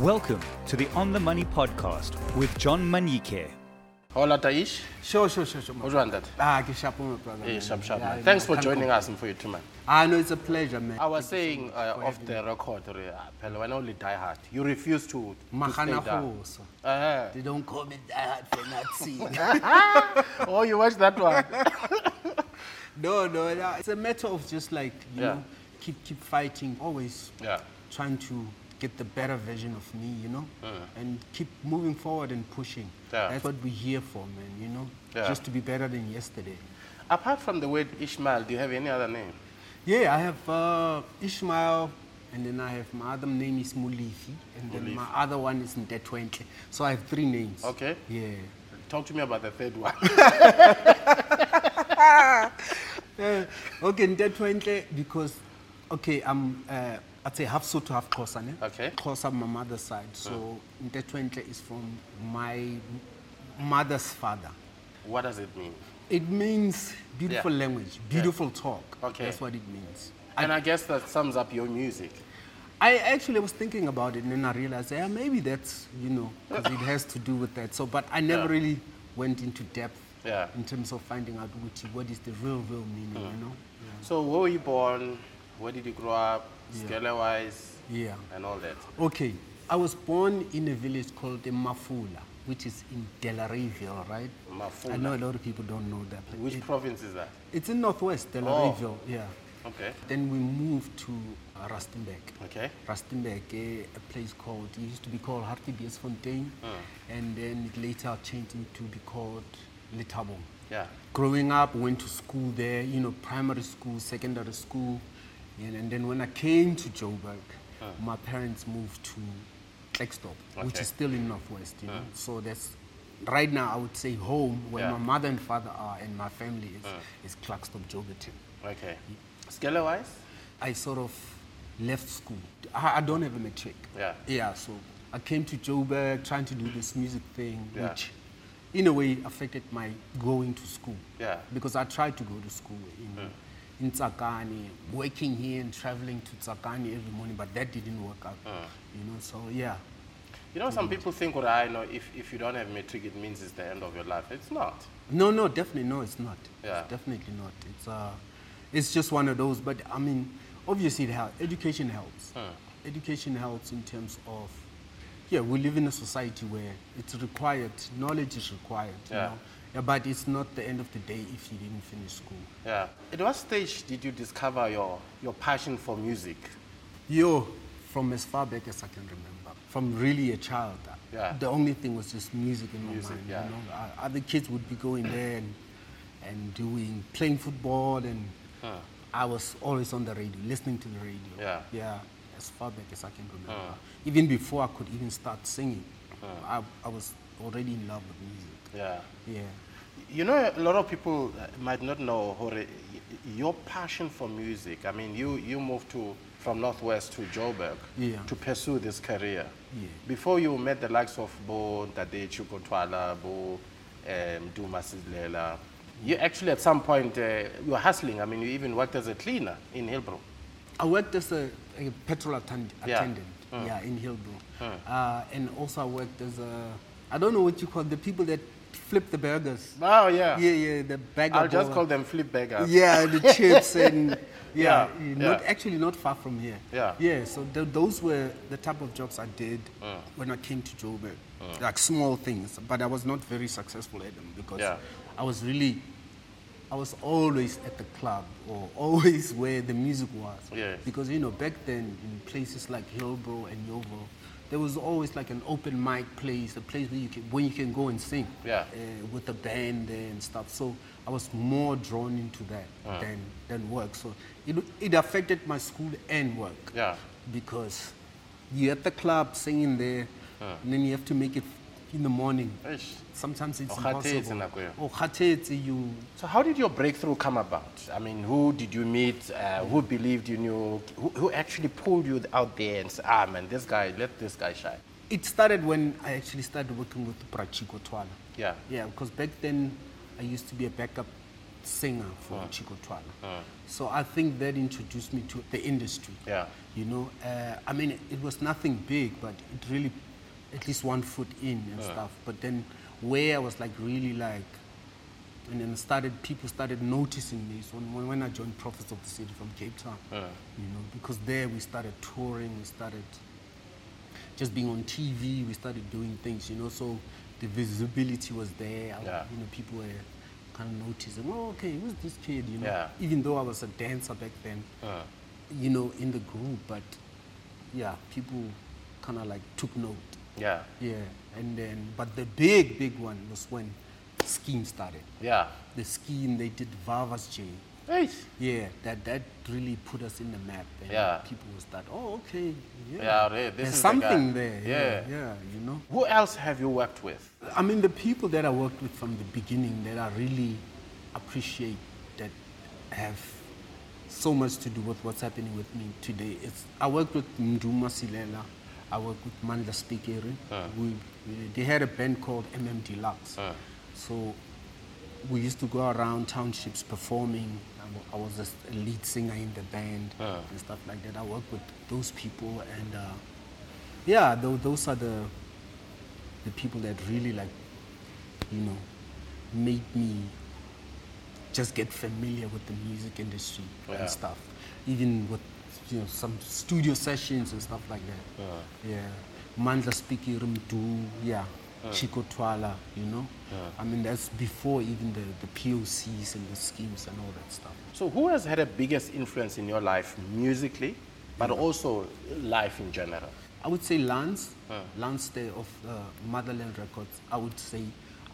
Welcome to the On the Money podcast with John Manyike. Hola Taish. Sure, sure, sure, sure. How's that? Ah, ke sharp, my brother. Hey, man. sharp, sharp, Yeah, man. Thanks for joining com- us and for your two man. Ah, no, it's a pleasure, man. I was saying uh, off the record, uh, Pelo, when I only die hard, you refuse to, to stay Magana Uh, They don't call me that for not seeing. oh, you watched that one? no, no, no, it's a matter of just like, you Yeah. know, keep, keep fighting, always yeah. trying to get the better version of me, you know, and keep moving forward and pushing. Yeah. That's what we're here for, man, you know, Yeah. just to be better than yesterday. Apart from the word Ishmael, do you have any other name? Yeah, I have uh, Ishmael, and then I have my other name is Mulifi, and then my other one is Ndetwentle. So I have three names. Okay. Yeah. Talk to me about the third one. Uh, okay, Ndetwentle because, okay, I'm, uh, I'd say half Sotho, half Xhosa, ne? Eh? Okay. Xhosa, my mother's side. So Ndetwentle is from my mother's father. what does it mean? It means beautiful Yeah. language, beautiful talk. Okay. That's what it means. And I guess that sums up your music. I actually was thinking about it and then I realized, yeah, maybe that's, you know, because it has to do with that. So, but I never Yeah. really went into depth Yeah. in terms of finding out which, what is the real, real meaning, mm. you know? So where were you born? Where did you grow up? Scale-wise? Yeah. And all that. Okay. I was born in a village called Mafula, which is in Delareyville, right? Mafula. I know a lot of people don't know that place. Which It- province is that? it's in Northwest Delareyville, yeah. Okay. Then we moved to uh, Rustenburg. Okay. Rustenburg, eh, a place called, it used to be called Hartbeesfontein, and then it later changed into be called Letabong. Yeah. Growing up, went to school there, you know, primary school, secondary school, and, and then when I came to Joburg, my parents moved to Klerksdorp, which is still in Northwest, you know. So that's, right now I would say home, where Yeah. my mother and father are, and my family is, is Klerksdorp, Joburgton. Okay. Scale-wise? I sort of left school. I, I don't have a matric. Yeah. Yeah, so I came to Joburg trying to do this music thing, Yeah. which in a way affected my going to school. Yeah. Because I tried to go to school in, in Tsakani, working here and traveling to Tsakani every morning, but that didn't work out. Hmm. You know, so yeah. You know, some mm. people think, well, I know if, if you don't have matric, it means it's the end of your life. It's not. No, no, definitely no, it's not. Yeah. It's definitely not. It's uh, it's just one of those. But I mean, obviously, it helps. Education helps. Hmm. Education helps in terms of, yeah, we live in a society where it's required. Knowledge is required. You Yeah. know? Yeah. But it's not the end of the day if you didn't finish school. Yeah. At what stage did you discover your, your passion for music? Yo, from as far back as I can remember, from really a child. Yeah. The only thing was just music in my Music, mind. yeah. You know, Uh, other kids would be going there and, and doing playing football, and I was always on the radio, listening to the radio. Yeah. Yeah. As far back as I can remember, even before I could even start singing, I, I was already in love with music. Yeah. Yeah. You know, a lot of people uh, might not know Hore, your passion for music. I mean, you, you moved to, from Northwest to Joburg Yeah. to pursue this career. Yeah. Before you met the likes of Bo Tade Chicco Twala, Bo um, Mdu Masilela, you actually at some point uh, you were hustling. I mean, you even worked as a cleaner in Hillbrow. I worked as a, a petrol attend- Yeah. attendant, yeah, in Hillbrow. Uh, and also I worked as a, I don't know what you call the people that flip the burgers. Oh, yeah. Yeah, yeah, the bagger. I'll just call them flip beggars. Yeah, the chips and yeah, Yeah, not yeah. actually not far from here. Yeah. Yeah, so th- those were the type of jobs I did mm. when I came to Joburg. Mm. Like small things, but I was not very successful at them because Yeah. I was really I was always at the club or always where the music was. Yes. Because you know, back then in places like Hillbrow and Yeovil, there was always like an open mic place, a place where you can where you can go and sing. Yeah. Uh, with the band there and stuff. So I was more drawn into that Uh. than than work. So it it affected my school and work. Yeah. Because you're at the club singing there, and then you have to make it in the morning. Eish. Sometimes it's O impossible. nako eo. Oh, you So how did your breakthrough come about? I mean, who did you meet? Uh, who believed in you? Who, who actually pulled you out there and said, ah, man, this guy, let this guy shine? It started when I actually started working with Prachiko Twala. Yeah. Yeah, because back then I used to be a backup singer for Chicco Twala. So I think that introduced me to the industry. Yeah. You know, uh, I mean, it was nothing big, but it really, at least one foot in and stuff. But then where I was like really like, and then started people started noticing me. So when, when I joined Prophets of da City from Cape Town. You know, because there we started touring, we started just being on TV, we started doing things, you know, so the visibility was there. I- Yeah. You know, people were kind of noticing, oh, okay, who's this kid, you know? Yeah. Even though I was a dancer back then, Uh, you know, in the group, but yeah, people kind of like took note. Yeah. Yeah, and then, but the big, big one was when Skeem started. Yeah. The Skeem, they did Vava's J. Hey. Yeah, that, that really put us in the map. And Yeah. people will start, oh, okay, yeah. Yeah, this There's is the guy." something there. Yeah. yeah, you know. Who else have you worked with? I mean, the people that I worked with from the beginning that I really appreciate that have so much to do with what's happening with me today. It's, I worked with Mdu Masilela. I worked with Mandla Spikiri. We, we, they had a band called MM Deluxe. So we used to go around townships performing. I was a lead singer in the band and stuff like that. I worked with those people and uh, yeah, tho- those are the the people that really like, you know, made me just get familiar with the music industry Yeah. and stuff. Even with you know some studio sessions and stuff like that. Yeah. Mandla Spikiri Rumdu, yeah. Chicco Twala, you know. I mean that's before even the, the POCs and the Skeems and all that stuff. So, who has had the biggest influence in your life musically, but also life in general? I would say Lance, Lance Day of uh, Motherland Records. I would say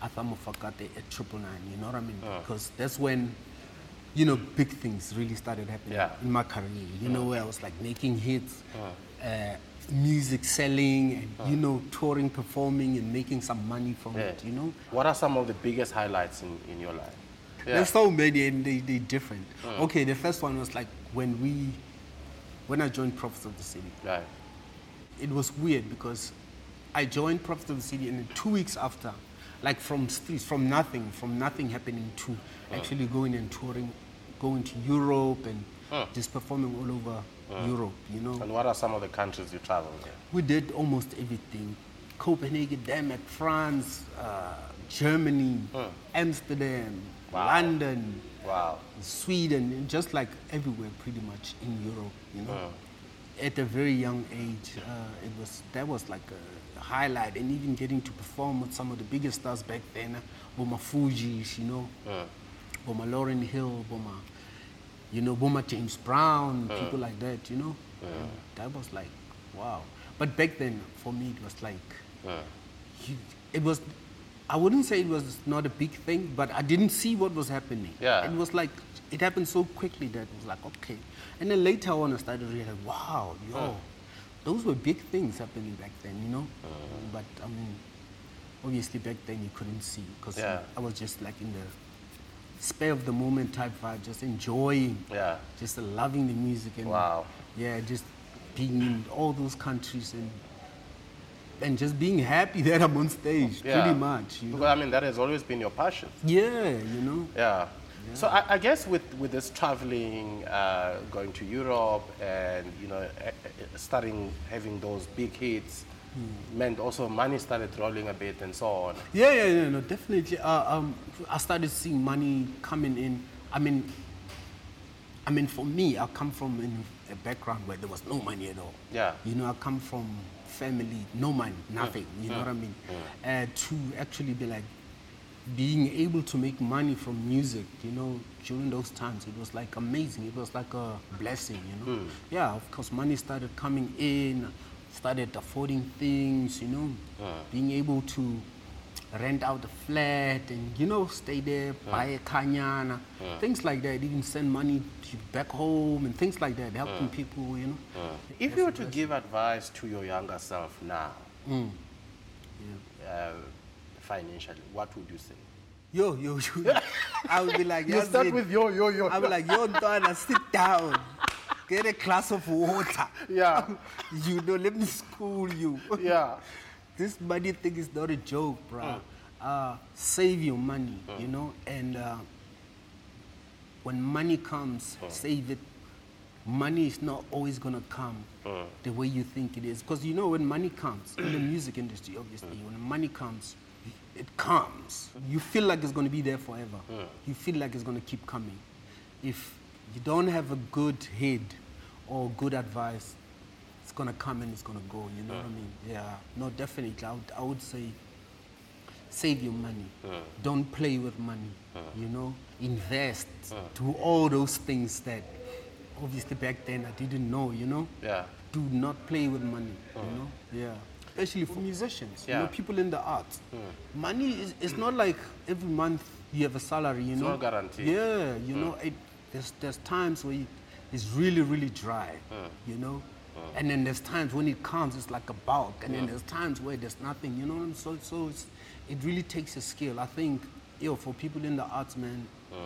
Arthur Mafokate at Triple Nine. You know what I mean? Because that's when, you know, big things really started happening Yeah. in my career. You know, where I was like making hits, uh, music selling, and you know, touring, performing, and making some money from it. You know, What are some of the biggest highlights in, in your life? Yeah. there's so many, and they they different. Okay, the first one was like when we, when I joined Prophets of da City. Right. it was weird because I joined Prophets of da City and then two weeks after, like from streets, from nothing, from nothing happening to actually going and touring, going to Europe and just performing all over Europe, you know. And what are some of the countries you traveled in? We did almost everything. Copenhagen, Denmark, France, uh, Germany, Amsterdam, Wow. London, Wow. Sweden, just like everywhere pretty much in Europe, you know. At a very young age, uh, it was that was like a highlight, and even getting to perform with some of the biggest stars back then, Boma Fugees, you know, Boma Lauryn Hill, Boma, you know, Boma James Brown, uh. people like that, you know. And that was like, wow. But back then, for me, it was like, uh. you- it was I wouldn't say it was not a big thing, but I didn't see what was happening. Yeah. It was like it happened so quickly that it was like okay. And then later on I started realizing, wow, yo, those were big things happening back then, you know? But I mean obviously back then you couldn't see because. I was just like in the spare of the moment type vibe, just enjoying Yeah. just loving the music and Wow. yeah, just being in all those countries and and just being happy that I'm on stage, Yeah. pretty much. You know? Because, I mean, that has always been your passion. Yeah, you know. Yeah. So I, I guess with, with this traveling, uh, going to Europe, and you know, eh, eh, starting having those big hits, meant also money started rolling a bit and so on. Yeah, yeah, yeah, no, definitely. Uh, um, I started seeing money coming in. I mean, I mean, for me, I come from in a background where there was no money at all. Yeah. You know, I come from family, no money, nothing. You know what I mean? Uh, to actually be like being able to make money from music, you know, during those times, it was like amazing. It was like a blessing, you know. Yeah, of course, money started coming in, started affording things, you know, hmm. being able to rent out a flat and, you know, stay there, hmm. buy a kanyana, hmm. things like that, even send money to back home and things like that, helping people, you know. If you were to give advice to your younger self now, uh, financially, what would you say? Yo, yo, yo. I would be like, You start with yo, yo, yo. I would be like, yo, Ntwana, sit down. Get a glass of water. Yeah. You know, let me school you. Yeah. this money thing is not a joke, bro. Uh, save your money, you know, and uh, when money comes, save it. Money is not always gonna come the way you think it is. Because you know when money comes in the music industry, obviously, when money comes, it comes. You feel like it's gonna be there forever. You feel like it's gonna keep coming. If you don't have a good head or good advice, it's gonna come and it's gonna go. You know what I mean? Yeah. No, definitely. I would, I would say save your money. Don't play with money. You know, invest. Do all those things that obviously back then I didn't know. You know. Yeah. Do not play with money. You know. Yeah. Especially for musicians. You Yeah. know, people in the arts. Money is it's not like every month you have a salary. You It's know. not guaranteed. Yeah. You know, it, there's there's times where you, it's really really dry. Mm. You know. Mm. And then there's times when it comes, it's like a bulk. And then there's times where there's nothing, you know. So, so it's, it really takes a skill. I think, yo, for people in the arts, man, mm.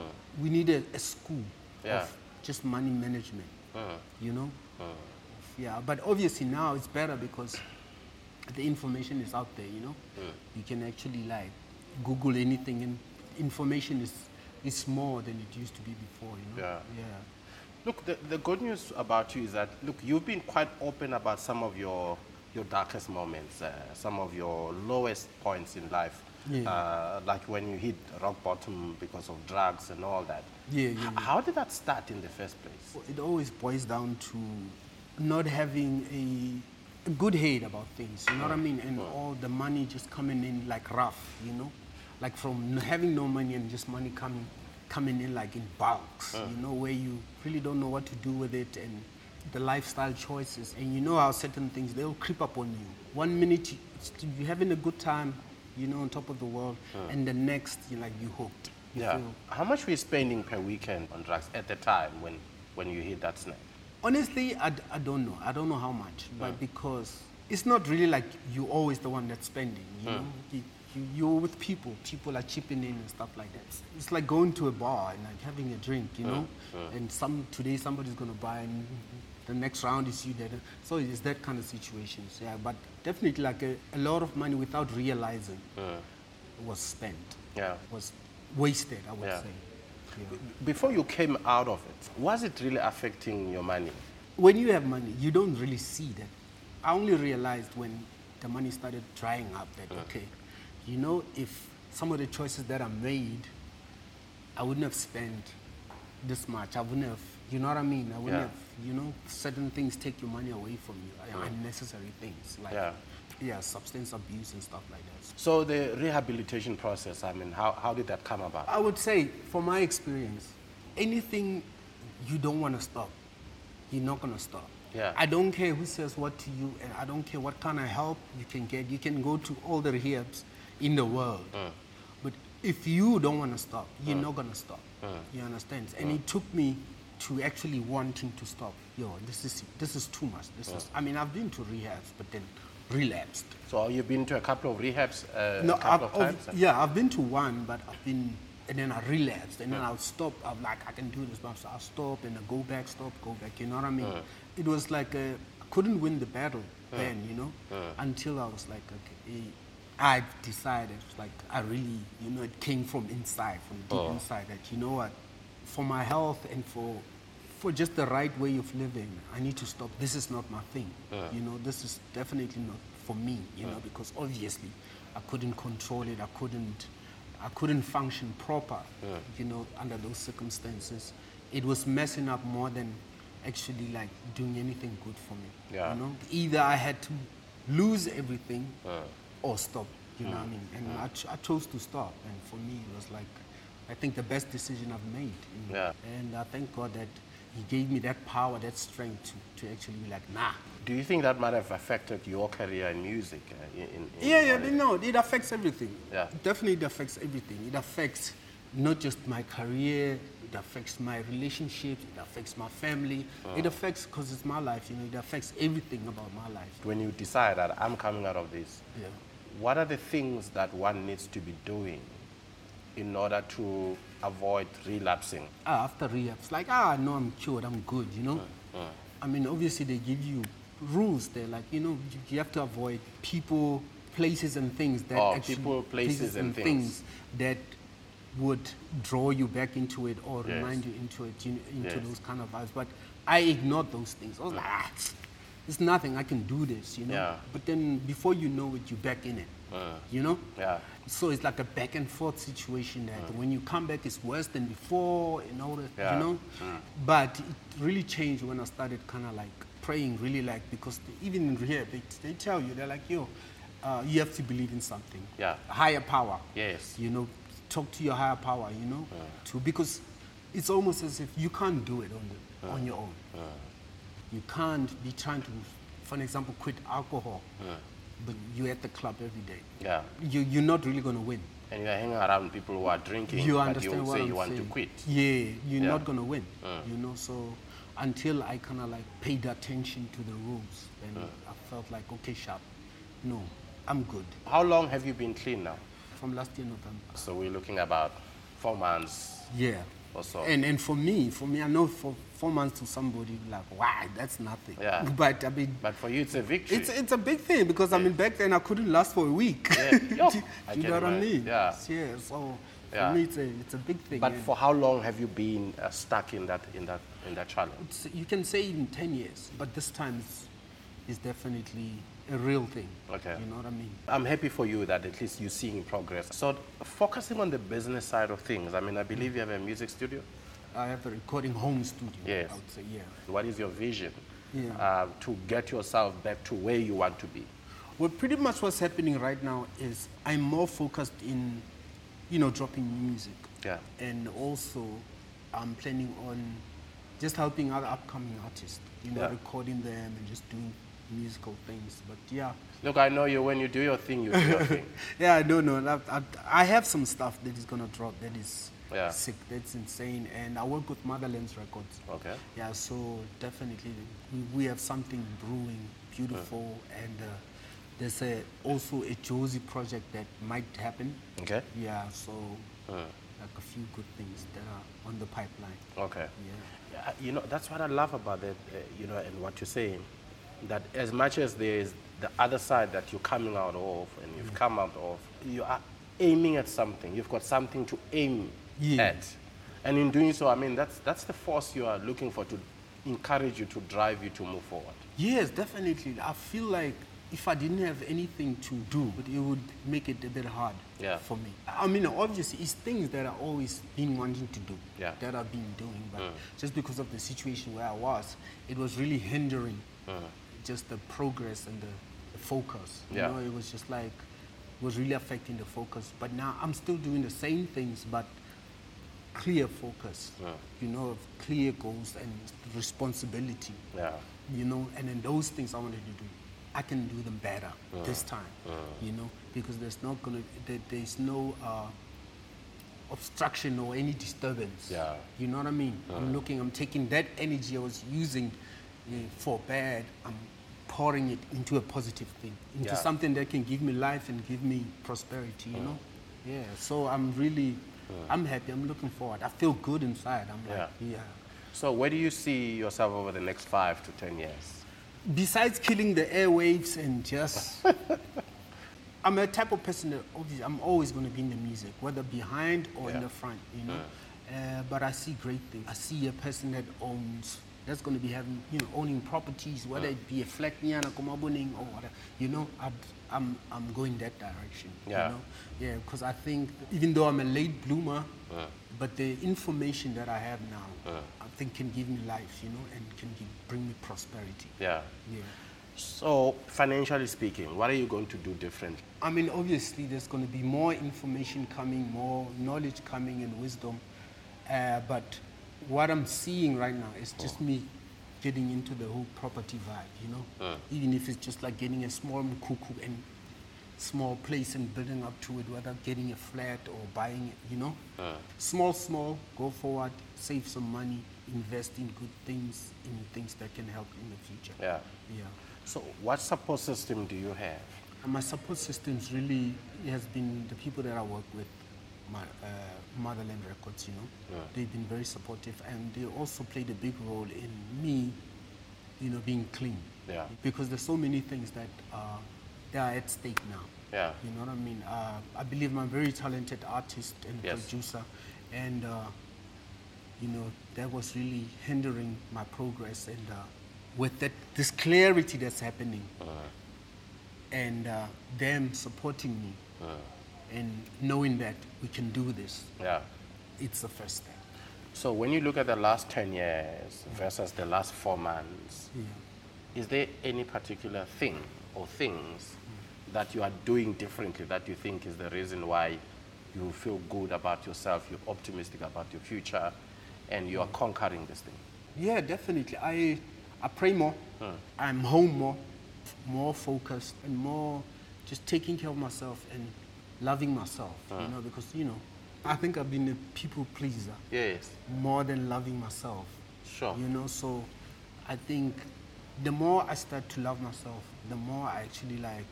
we need a, a school Yeah. of just money management. You know. Yeah, but obviously now it's better because the information is out there. You know, you can actually like Google anything, and information is is more than it used to be before. You know. Yeah. Yeah. Look, the, the good news about you is that, look, you've been quite open about some of your, your darkest moments, uh, some of your lowest points in life. Yeah. Uh, like when you hit rock bottom because of drugs and all that. Yeah, yeah, yeah. How did that start in the first place? Well, It always boils down to not having a, a good head about things, you know what I mean? And all the money just coming in like rough, you know? Like from having no money and just money coming, coming in like in bulks, you know, where you really don't know what to do with it and the lifestyle choices. And you know how certain things, they'll creep up on you. One minute you're having a good time, you know, on top of the world, and the next, you're like, you hooked. You Yeah. feel- How much were you spending per weekend on drugs at the time when, when you hit that snap? Honestly, I, I don't know. I don't know how much, but because it's not really like you're always the one that's spending. You know, you, you, you're with people. People are chipping in and stuff like that. It's, like going to a bar and like having a drink. You know, and some today somebody's gonna buy and the next round is you that. So it's that kind of situations. Yeah, but definitely like a, a lot of money without realizing was spent. Yeah. Was wasted. I would say. Before you came out of it, was it really affecting your money? when you have money, you don't really see that. I only realized when the money started drying up that, okay, you know, if some of the choices that I made, I wouldn't have spent this much. I wouldn't have, you know what I mean? I wouldn't Yeah. have, you know, certain things take your money away from you, unnecessary things like, Yeah. yeah, substance abuse and stuff like that. So the rehabilitation process, I mean, how, how did that come about? I would say, from my experience, anything you don't want to stop, you're not going to stop. Yeah. I don't care who says what to you, and I don't care what kind of help you can get. You can go to all the rehabs in the world. Mm. But if you don't want to stop, you're mm. not going to stop. Mm. You understand? And it took me to actually wanting to stop. Yo, this is, this is too much. This is, I mean, I've been to rehabs, but then relapsed. So you've been to a couple of rehabs uh, No, a couple I've, of I've- times? yeah, I've been to one, but I've been, and then I relapsed, and then I'll stop. I'm like, I can do this, but I'll stop, and I go back, stop, go back. You know what I mean? It was like a, I couldn't win the battle then, you know, until I was like, okay, eh, I decided, like, I really, you know, it came from inside, from deep oh. inside, that you know what, for my health and for for just the right way of living, I need to stop. This is not my thing. You know, this is definitely not for me. You know, because obviously, I couldn't control it. I couldn't, I couldn't function proper. You know, under those circumstances, it was messing up more than actually like doing anything good for me. Yeah. You know, either I had to lose everything or stop. You know what I mean? And I, ch- I chose to stop. And for me, it was like, I think the best decision I've made. you know. Yeah. And I thank God that He gave me that power, that strength to, to actually be like, nah. Do you think that might have affected your career in music? Uh, in, in, Yeah, yeah, no, it affects everything. Yeah. Definitely it affects everything. It affects not just my career, it affects my relationships, it affects my family. It affects, because it's my life, you know, it affects everything about my life. When you decide that I'm coming out of this, Yeah. What are the things that one needs to be doing in order to avoid relapsing? Ah, after relapse, like, ah, no, I'm cured, I'm good, you know? I mean, obviously, they give you rules there, like, you know, you, you have to avoid people, places, and things that Oh, actually. people, places, and things. that would draw you back into it or Yes. remind you into it, you, into Yes. those kind of vibes. But I ignored those things. I was like, ah, it's nothing. I can do this, you know. Yeah. But then before you know it, you're back in it. Mm. You know. Yeah. So it's like a back and forth situation that mm. when you come back, it's worse than before, you know. that- Yeah. You know. But it really changed when I started kind of like praying, really like because the- even in here they, they tell you they're like, yo, uh, you have to believe in something. Yeah. Higher power. Yes. You know, talk to your higher power. You know, mm. to because it's almost as if you can't do it on the, on your own. You can't be trying to, for an example, quit alcohol, but you're at the club every day. Yeah. You, you're not really going to win. And you're hanging around people who are drinking, You but understand you what say I'm you want saying? to quit. Yeah, you're Yeah. not going to win. You know, so until I kind of like paid attention to the rules, then I felt like, okay, sharp, no, I'm good. How long have you been clean now? From last year November. So we're looking about four months Yeah. So. And and for me, for me, I know for four months to somebody like, wow, that's nothing. Yeah. But I mean, But for you, it's a victory. it's it's a big thing because I mean back then I couldn't last for a week. Yeah. Yo, do, I you know what I mean? Yeah. Yeah. So for me, it's a it's a big thing. but yeah. for how long have you been uh, stuck in that in that in that challenge? It's, you can say in 10 years, but this time it's definitely a real thing. Okay. You know what I mean? I'm happy for you that at least you're seeing progress. So focusing on the business side of things, I mean, I believe you have a music studio. I have a recording home studio. Yes. I would say, yeah. What is your vision Yeah. uh, to get yourself back to where you want to be? Well, pretty much what's happening right now is I'm more focused in, you know, dropping music. Yeah. And also, I'm planning on just helping other upcoming artists, you know, Yeah. recording them and just doing musical things. But yeah. Look, I know you when you do your thing, you do your thing. Yeah, I don't know. I, I, I have some stuff that is going to drop that is Yeah. sick, that's insane. And I work with Motherlands Records. Okay. Yeah, so definitely we, we have something brewing, beautiful, and uh, there's a, also a Josie project that might happen. Okay. Yeah, so like a few good things that are on the pipeline. Okay. Yeah. Yeah, you know, that's what I love about it, uh, you know, and what you're saying, that as much as there is the other side that you're coming out of and you've come out of, you are aiming at something. You've got something to aim Yeah. at. And in doing so, I mean, that's, that's the force you are looking for to encourage you, to drive you to move forward. Yes, definitely. I feel like if I didn't have anything to do, it would make it a bit hard Yeah. for me. I mean, obviously, it's things that I've always been wanting to do, Yeah. that I've been doing, but mm. just because of the situation where I was, it was really hindering mm. Just the progress and the, the focus. You Yeah. know, it was just like, was really affecting the focus. But now I'm still doing the same things, but clear focus, Yeah. you know, of clear goals and responsibility Yeah. you know, and then those things I wanted to do, I can do them better this time, Yeah. you know, because there's not gonna, there, there's no uh, obstruction or any disturbance. Yeah. You know what I mean? Yeah. I'm looking, I'm taking that energy I was using for bad, I'm pouring it into a positive thing, into Yeah. something that can give me life and give me prosperity, you know? Yeah, so I'm really, I'm happy, I'm looking forward. I feel good inside. I'm like, yeah. So where do you see yourself over the next five to ten years? besides killing the airwaves and just i'm a type of person that obviously i'm always going to be in the music whether behind or in the front you know uh, but i see great things i see a person that owns that's going to be having you know owning properties whether it be a flat nyana komaboning or whatever you know I'd, i'm i'm going that direction Yeah. you know yeah because i think even though i'm a late bloomer but the information that i have now i think can give me life you know and can give, bring me prosperity Yeah. yeah. So financially speaking, what are you going to do differently? I mean, obviously, there's going to be more information coming, more knowledge coming, and wisdom. Uh, but what I'm seeing right now is just me getting into the whole property vibe, you know? Even if it's just like getting a small mkuku and small place and building up to it, whether getting a flat or buying it, you know? Small, small, go forward, save some money, invest in good things, in things that can help in the future. Yeah. Yeah. So what support system do you have? And my support systems really has been the people that I work with, my uh, Motherland Records, you know. They've been very supportive and they also played a big role in me, you know, being clean. Yeah. Because there's so many things that uh, they are at stake now. Yeah. You know what I mean? Uh, I believe I'm a very talented artist and Yes. producer, and uh, you know that was really hindering my progress. And uh, with that, this clarity that's happening, and uh, them supporting me, and knowing that we can do this, Yeah. it's the first step. So when you look at the last 10 years versus the last four months, Yeah. is there any particular thing or things that you are doing differently that you think is the reason why you feel good about yourself, you're optimistic about your future, and you are mm. conquering this thing? Yeah, definitely. I I pray more. Hmm. I'm home more, more focused and more just taking care of myself and loving myself. You uh-huh. know, because you know, I think I've been a people pleaser Yes, more than loving myself. Sure. You know, so I think the more I start to love myself, the more I actually like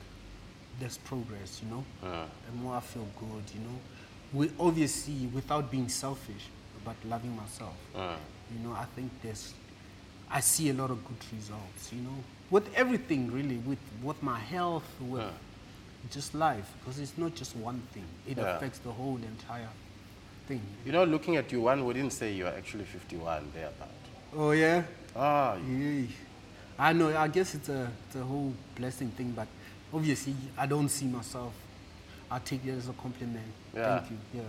there's progress. You know, uh-huh. the more I feel good. You know, we obviously without being selfish, but loving myself. Uh-huh. You know, I think there's, I see a lot of good results. You know, with everything really, with with my health, with just life, because it's not just one thing. It Yeah. affects the whole entire thing. You know, looking at you, one wouldn't say you're actually 51 thereabout. Oh yeah. Ah, Yeah. I know. I guess it's a it's a whole blessing thing, but obviously I don't see myself. I take it as a compliment. Yeah. Thank you. Yeah.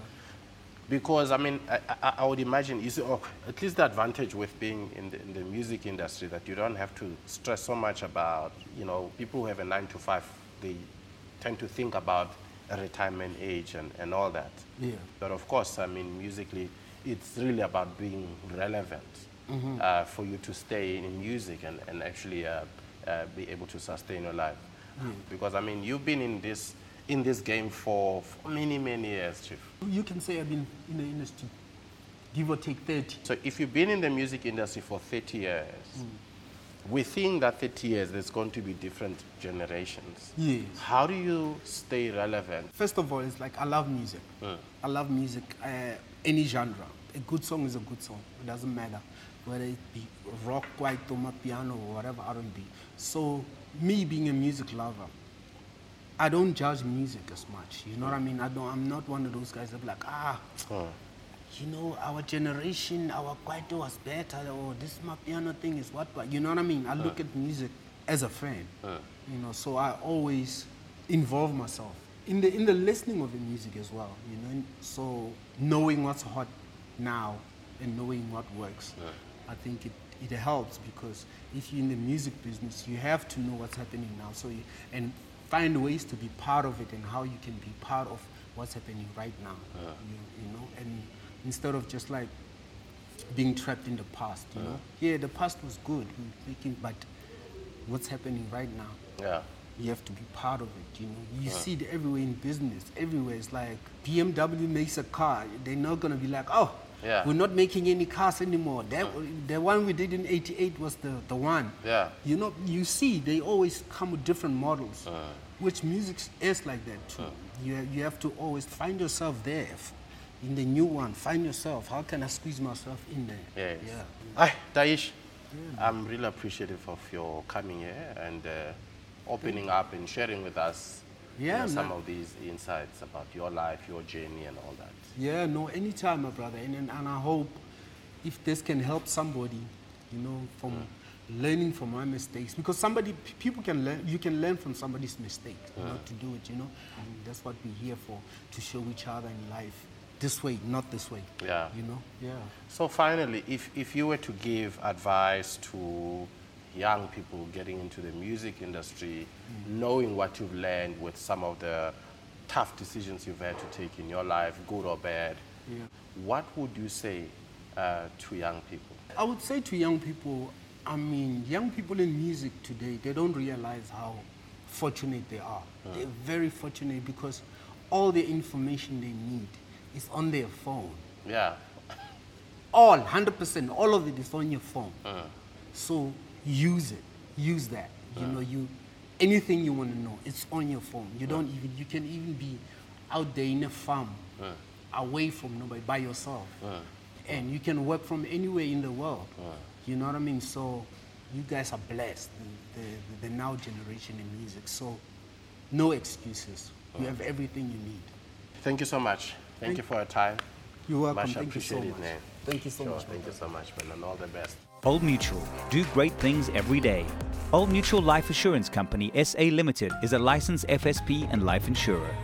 Because I mean, I, I, I would imagine you see, oh, at least the advantage with being in the, in the music industry that you don't have to stress so much about, you know, people who have a nine to five, they tend to think about a retirement age and, and all that. Yeah. But of course, I mean, musically, it's really about being relevant uh, for you to stay in music and, and actually uh, uh, be able to sustain your life. Because I mean, you've been in this in this game for, for many many years, Chief. You can say I've been in the industry, give or take thirty. So if you've been in the music industry for 30 years, within that 30 years, there's going to be different generations. Yes. How do you stay relevant? First of all, it's like I love music. I love music, uh, any genre. A good song is a good song. It doesn't matter whether it be rock, kwaito, piano, or whatever R&B. So me being a music lover, I don't judge music as much. You know what I mean? I don't. I'm not one of those guys that be like, ah, you know, our generation, our kwaito was better, or this piano thing is what. But you know what I mean? I look at music as a fan. You know, so I always involve myself in the in the listening of the music as well. You know, so knowing what's hot now and knowing what works, I think it, it helps because if you're in the music business, you have to know what's happening now. So you, and find ways to be part of it and how you can be part of what's happening right now. You, you know, and instead of just like being trapped in the past. You know, mm. yeah, the past was good, we thinking, but what's happening right now? Yeah. You have to be part of it, you know. You see it everywhere in business. Everywhere it's like BMW makes a car. They're not gonna be like, oh, Yeah. we're not making any cars anymore. That, mm. The one we did in '88 was the, the one. Yeah. You know, you see, they always come with different models, mm. which music is like that too. You, you have to always find yourself there. In the new one, find yourself. How can I squeeze myself in there? Yes. Yeah. Hi, Daish. I'm really appreciative of your coming here and uh, opening up and sharing with us you know, some of these insights about your life, your journey, and all that. Yeah, no, anytime, my brother. And, and, and I hope if this can help somebody, you know, from mm. learning from my mistakes, because somebody, people can learn, you can learn from somebody's mistake, you know, mm. to do it, you know. Mm. And that's what we're here for, to show each other in life. This way, not this way. Yeah. You know? Yeah. So finally, if, if you were to give advice to young people getting into the music industry, knowing what you've learned with some of the tough decisions you've had to take in your life, good or bad, Yeah. what would you say uh, to young people? I would say to young people, I mean, young people in music today, they don't realize how fortunate they are. They're very fortunate because all the information they need is on their phone. Yeah, All, 100%, all of it is on your phone. Uh-huh. So use it, use that. You uh-huh. know, you anything you want to know, it's on your phone. You don't even, you can even be out there in a farm, uh-huh. away from nobody, by yourself. And you can work from anywhere in the world. You know what I mean? So you guys are blessed, the, the, the now generation in music. So no excuses. You have everything you need. Thank you so much. Thank you for your time. You're welcome. Much Thank you so appreciated, much. man. Thank you so Sure, much. Thank you so much, man, and all the best. Old Mutual. Do great things every day. Old Mutual Life Assurance Company SA Limited is a licensed FSP and life insurer.